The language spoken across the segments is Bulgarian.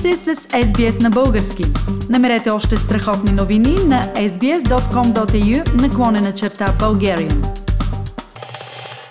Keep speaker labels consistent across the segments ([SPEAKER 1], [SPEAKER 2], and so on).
[SPEAKER 1] сте с SBS на български. Намерете още страхотни новини на sbs.com.au наклонена черта Bulgarian.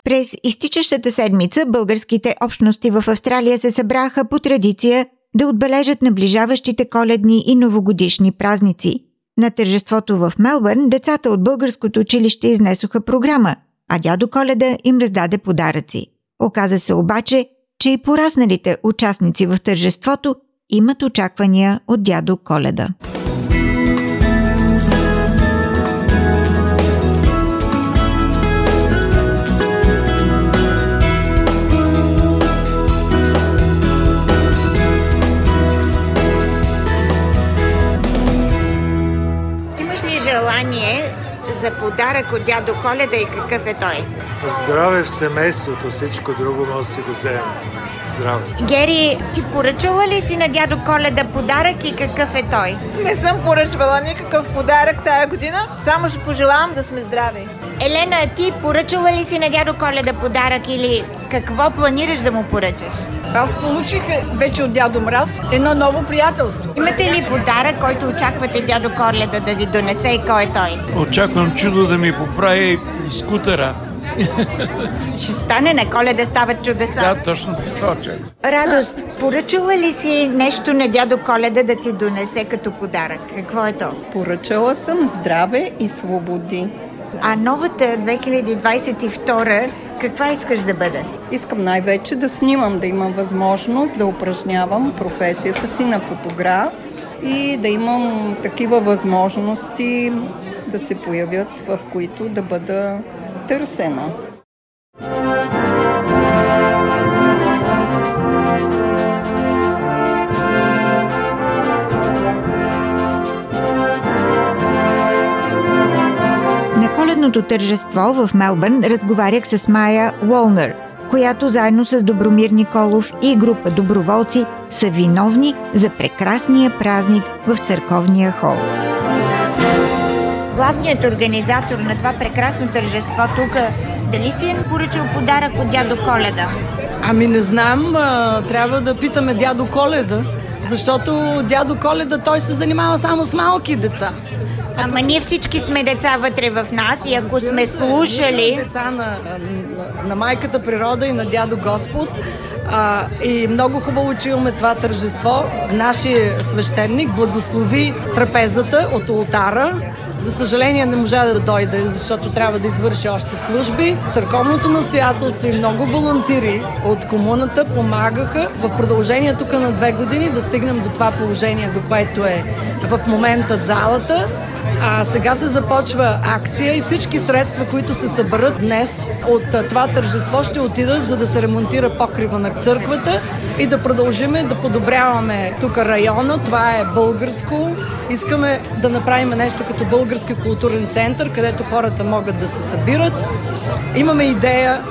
[SPEAKER 2] През изтичащата седмица българските общности в Австралия се събраха по традиция да отбележат наближаващите коледни и новогодишни празници. На тържеството в Мелбърн децата от българското училище изнесоха програма, а дядо Коледа им раздаде подаръци. Оказа се обаче, че и порасналите участници в тържеството имат очаквания от дядо Коледа.
[SPEAKER 3] Имаш ли желание за подарък от дядо Коледа и какъв е той?
[SPEAKER 4] Здраве в семейството, всичко друго може да си го вземе. Здраве.
[SPEAKER 3] Гери, ти поръчала ли си на дядо Коледа подарък и какъв е той?
[SPEAKER 5] Не съм поръчвала никакъв подарък тая година, само ще пожелавам да сме здрави.
[SPEAKER 3] Елена, ти поръчала ли си на дядо Коледа подарък или какво планираш да му поръчаш?
[SPEAKER 5] Аз получих вече от дядо Мраз едно ново приятелство.
[SPEAKER 3] Имате ли подарък, който очаквате дядо Коледа да ви донесе и кой е той?
[SPEAKER 6] Очаквам чудо да ми поправи скутера.
[SPEAKER 3] Ще стане на Коледа стават чудеса.
[SPEAKER 6] Да, точно това очаквам.
[SPEAKER 3] Радост, поръчала ли си нещо на дядо Коледа да ти донесе като подарък? Какво е то?
[SPEAKER 7] Поръчала съм здраве и свободи.
[SPEAKER 3] А новата 2022 каква искаш да бъде?
[SPEAKER 7] Искам най-вече да снимам, да имам възможност да упражнявам професията си на фотограф и да имам такива възможности да се появят, в които да бъда търсена.
[SPEAKER 2] На коледното тържество в Мелбърн разговарях с Майя Уолнер, която заедно с Добромир Николов и група доброволци са виновни за прекрасния празник в църковния хол.
[SPEAKER 3] Главният организатор на това прекрасно тържество тук, дали си е поръчал подарък от дядо Коледа?
[SPEAKER 8] Ами не знам, трябва да питаме дядо Коледа, защото дядо Коледа той се занимава само с малки деца.
[SPEAKER 3] Ама ние всички сме деца вътре в нас и ако сме слушали...
[SPEAKER 8] Деца на, на, на майката природа и на дядо Господ. А, и много хубаво, че имаме това тържество. Нашия свещеник благослови трапезата от ултара. За съжаление не можа да дойде, защото трябва да извърши още служби. Църковното настоятелство и много волонтери от комуната помагаха в продължение тук на две години да стигнем до това положение, до което е в момента залата. А сега се започва акция и всички средства, които се съберат днес от това тържество ще отидат за да се ремонтира покрива на църквата и да продължиме да подобряваме тук района. Това е българско. Искаме да направим нещо като български културен център, където хората могат да се събират. Имаме идея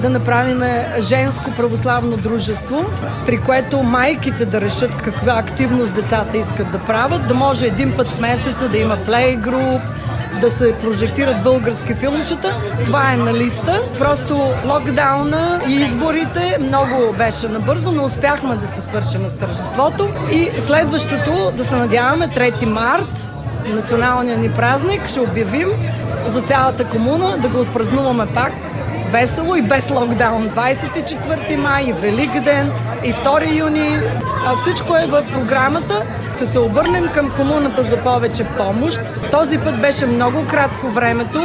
[SPEAKER 8] да направим женско православно дружество, при което майките да решат каква активност децата искат да правят, да може един път в месеца да има плейгруп, да се прожектират български филмчета. Това е на листа. Просто локдауна и изборите много беше набързо, но успяхме да се свършим с тържеството. И следващото, да се надяваме, 3 март, националния ни празник, ще обявим за цялата комуна да го отпразнуваме пак весело и без локдаун. 24 май, Велик ден и 2 юни. А всичко е в програмата. Ще се обърнем към комуната за повече помощ. Този път беше много кратко времето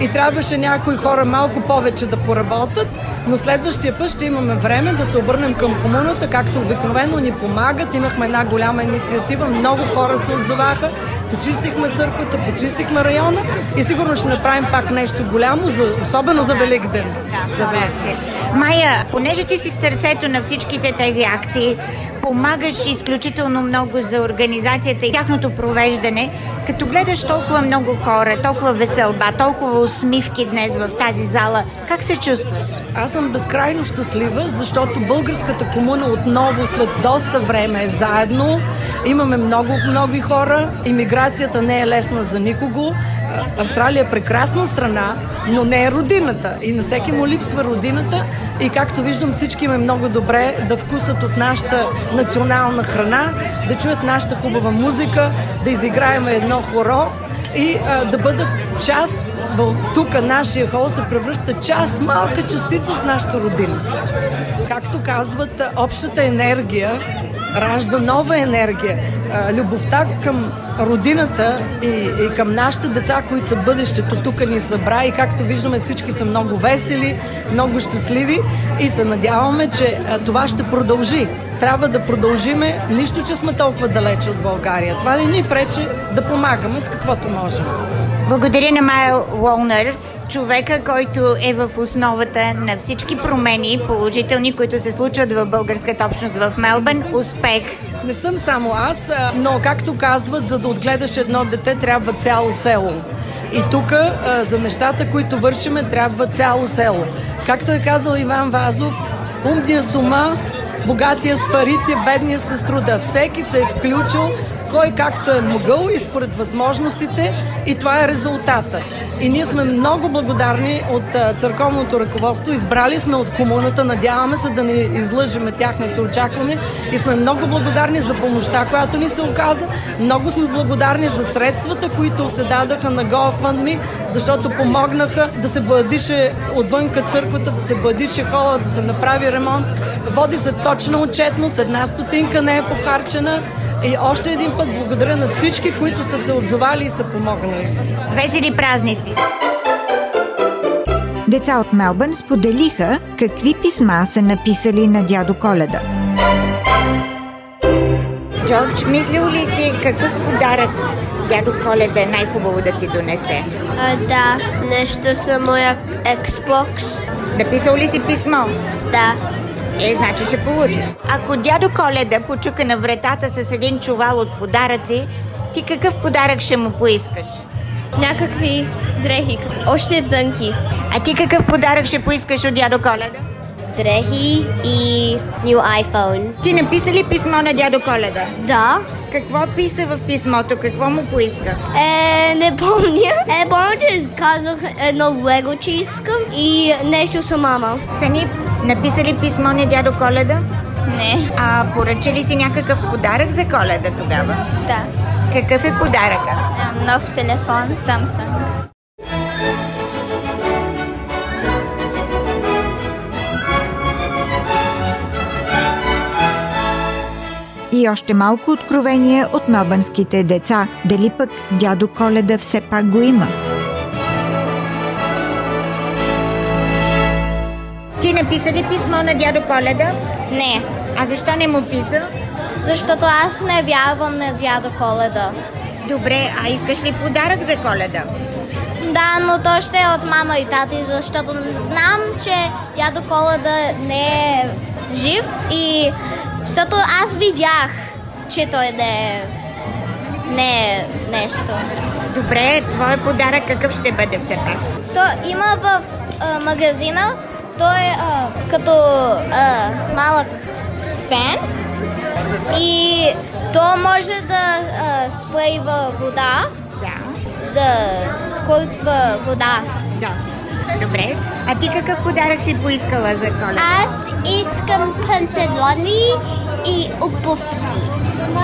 [SPEAKER 8] и трябваше някои хора малко повече да поработят, но следващия път ще имаме време да се обърнем към комуната, както обикновено ни помагат. Имахме една голяма инициатива, много хора се отзоваха. Почистихме църквата, почистихме района и сигурно ще направим пак нещо голямо, за, особено за Велик ден.
[SPEAKER 3] Да, за акция. Майя, понеже ти си в сърцето на всичките тези акции, помагаш изключително много за организацията и тяхното провеждане. Като гледаш толкова много хора, толкова веселба, толкова усмивки днес в тази зала, как се чувстваш?
[SPEAKER 8] Аз съм безкрайно щастлива, защото българската комуна отново след доста време е заедно. Имаме много, много хора. Имиграцията не е лесна за никого. Австралия е прекрасна страна, но не е родината. И на всеки му липсва родината. И както виждам, всички им е много добре да вкусат от нашата национална храна, да чуят нашата хубава музика, да изиграем едно хоро и а, да бъдат част, тук нашия хол се превръща част, малка частица от нашата родина. Както казват, общата енергия ражда нова енергия. Любовта към родината и, и към нашите деца, които са бъдещето, тук ни събра и както виждаме всички са много весели, много щастливи и се надяваме, че това ще продължи. Трябва да продължиме, нищо, че сме толкова далече от България. Това не ни пречи да помагаме с каквото можем.
[SPEAKER 3] Благодаря на Майя Уолнер, човека, който е в основата на всички промени положителни, които се случват в българската общност в Мелбърн. Успех!
[SPEAKER 8] Не съм само аз, но както казват, за да отгледаш едно дете, трябва цяло село. И тук за нещата, които вършиме, трябва цяло село. Както е казал Иван Вазов, умния с ума, богатия с парите, бедния с труда. Всеки се е включил кой както е могъл и според възможностите и това е резултата. И ние сме много благодарни от църковното ръководство. Избрали сме от комуната, надяваме се да ни излъжиме тяхните очаквания и сме много благодарни за помощта, която ни се оказа. Много сме благодарни за средствата, които се дадаха на GoFundMe, защото помогнаха да се бъдише отвънка църквата, да се бъдише хола, да се направи ремонт. Води се точна отчетност, една стотинка не е похарчена. И още един път благодаря на всички, които са се отзовали и са помогнали.
[SPEAKER 3] Весели празници!
[SPEAKER 2] Деца от Мелбърн споделиха какви писма са написали на дядо Коледа.
[SPEAKER 3] Джордж, мислил ли си какъв подарък дядо Коледа е най-хубаво да ти донесе?
[SPEAKER 9] А, да, нещо за моя Xbox.
[SPEAKER 3] Написал ли си писмо?
[SPEAKER 9] Да.
[SPEAKER 3] Е, значи ще получиш. Ако дядо Коледа почука на вратата с един чувал от подаръци, ти какъв подарък ще му поискаш?
[SPEAKER 9] Някакви дрехи, още дънки.
[SPEAKER 3] А ти какъв подарък ще поискаш от дядо Коледа?
[SPEAKER 9] Дрехи и new iPhone.
[SPEAKER 3] Ти написа ли писмо на дядо Коледа?
[SPEAKER 9] Да.
[SPEAKER 3] Какво писа в писмото? Какво му поиска?
[SPEAKER 9] Е, не помня. Е, помня, че казах едно лего, че искам и нещо за мама.
[SPEAKER 3] Сани, написа ли писмо на дядо Коледа?
[SPEAKER 9] Не.
[SPEAKER 3] А поръча ли си някакъв подарък за Коледа тогава?
[SPEAKER 9] Да.
[SPEAKER 3] Какъв е подаръка?
[SPEAKER 9] Нов телефон Samsung.
[SPEAKER 2] И още малко откровение от мелбърнските деца. Дали пък дядо Коледа все пак го има?
[SPEAKER 3] Ти написа ли писмо на дядо Коледа?
[SPEAKER 9] Не.
[SPEAKER 3] А защо не му писа?
[SPEAKER 9] Защото аз не вярвам на дядо Коледа.
[SPEAKER 3] Добре, а искаш ли подарък за Коледа?
[SPEAKER 9] Да, но то ще е от мама и тати, защото знам, че дядо Коледа не е жив и защото аз видях, че той не е, не е нещо.
[SPEAKER 3] Добре, твой подарък какъв ще бъде все пак?
[SPEAKER 9] То има в а, магазина, той е а, като а, малък фен и то може да а, сплейва вода,
[SPEAKER 3] Да.
[SPEAKER 9] да скълтва вода.
[SPEAKER 3] Да. Добре. А ти какъв подарък си поискала за Коледа?
[SPEAKER 9] Аз искам панталони и обувки.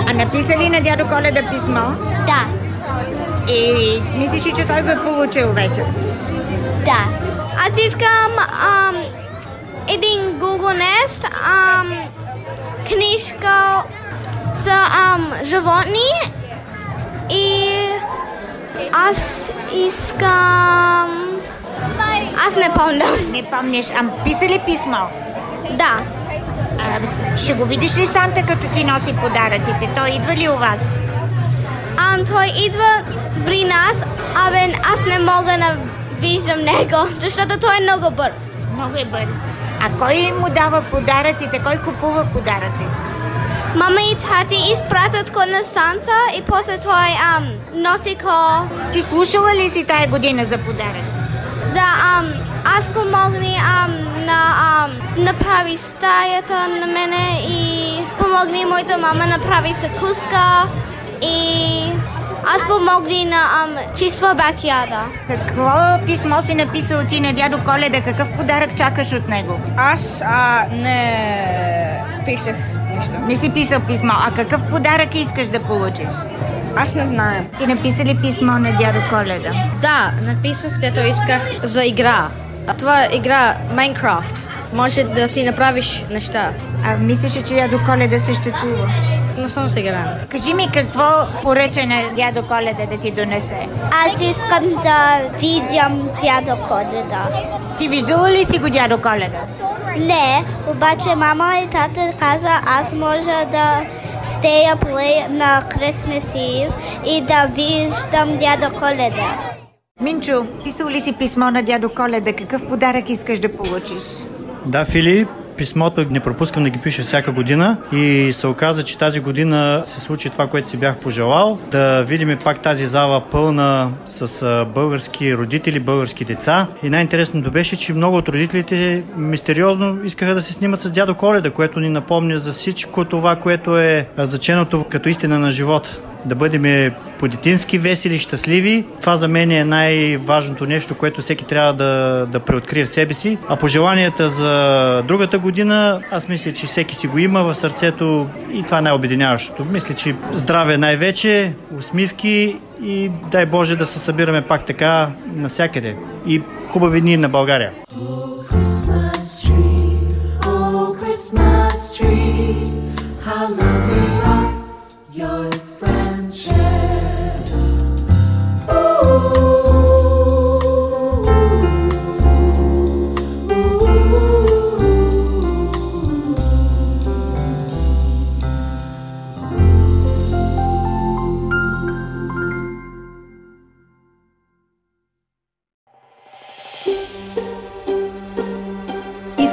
[SPEAKER 3] А написа ли на дядо Коледа писмо?
[SPEAKER 9] Да,
[SPEAKER 3] И мислиш ли, че той го е получил вече?
[SPEAKER 9] да. Аз искам ам, един Google Nest, ам, книжка за ам, животни и аз искам... Аз не помня.
[SPEAKER 3] Не помниш. А писа ли писмо?
[SPEAKER 9] Да.
[SPEAKER 3] А, с- ще го видиш ли Санта, като ти носи подаръците? Той идва ли у вас?
[SPEAKER 9] Ам, той идва при нас, абе аз не мога да виждам него, защото той е много бърз.
[SPEAKER 3] Много е бърз. А кой му дава подаръците? Кой купува подаръците?
[SPEAKER 9] Мама и тати изпратят ко на Санта и после той ам, носи ко...
[SPEAKER 3] Ти слушала ли си тая година за подаръци?
[SPEAKER 9] Да, ам, аз помогни ам, на ам, направи стаята на мене и помогни моята мама направи закуска и
[SPEAKER 10] Аз помогни на ам, чиства бакяда.
[SPEAKER 3] Какво писмо си написал ти на дядо Коледа? Какъв подарък чакаш от него?
[SPEAKER 11] Аз а, не писах нищо.
[SPEAKER 3] Не си писал писмо. А какъв подарък искаш да получиш?
[SPEAKER 11] Аз не знаем.
[SPEAKER 3] Ти написа ли писмо на дядо Коледа?
[SPEAKER 9] Да, написах, дето исках за игра. А това е игра Майнкрафт. Може да си направиш неща.
[SPEAKER 3] А мислиш ли, че дядо Коледа съществува?
[SPEAKER 9] Не съм сигурен.
[SPEAKER 3] Кажи ми какво поръча на дядо Коледа да ти донесе?
[SPEAKER 10] Аз искам да видям дядо Коледа.
[SPEAKER 3] Ти виждала ли си го дядо Коледа?
[SPEAKER 10] Не, обаче мама и тата каза, аз може да up late на Christmas Eve и да виждам дядо Коледа.
[SPEAKER 3] Минчо, писал ли си писмо на дядо Коледа? Какъв подарък искаш да получиш?
[SPEAKER 12] Да, Фили, писмото не пропускам да ги пиша всяка година и се оказа, че тази година се случи това, което си бях пожелал. Да видим пак тази зала пълна с български родители, български деца. И най-интересното беше, че много от родителите мистериозно искаха да се снимат с дядо Коледа, което ни напомня за всичко това, което е заченато като истина на живота да бъдем по-детински весели, щастливи. Това за мен е най-важното нещо, което всеки трябва да, да преоткрие в себе си. А пожеланията за другата година, аз мисля, че всеки си го има в сърцето и това е най-обединяващото. Мисля, че здраве най-вече, усмивки и дай Боже да се събираме пак така насякъде. И хубави дни на България.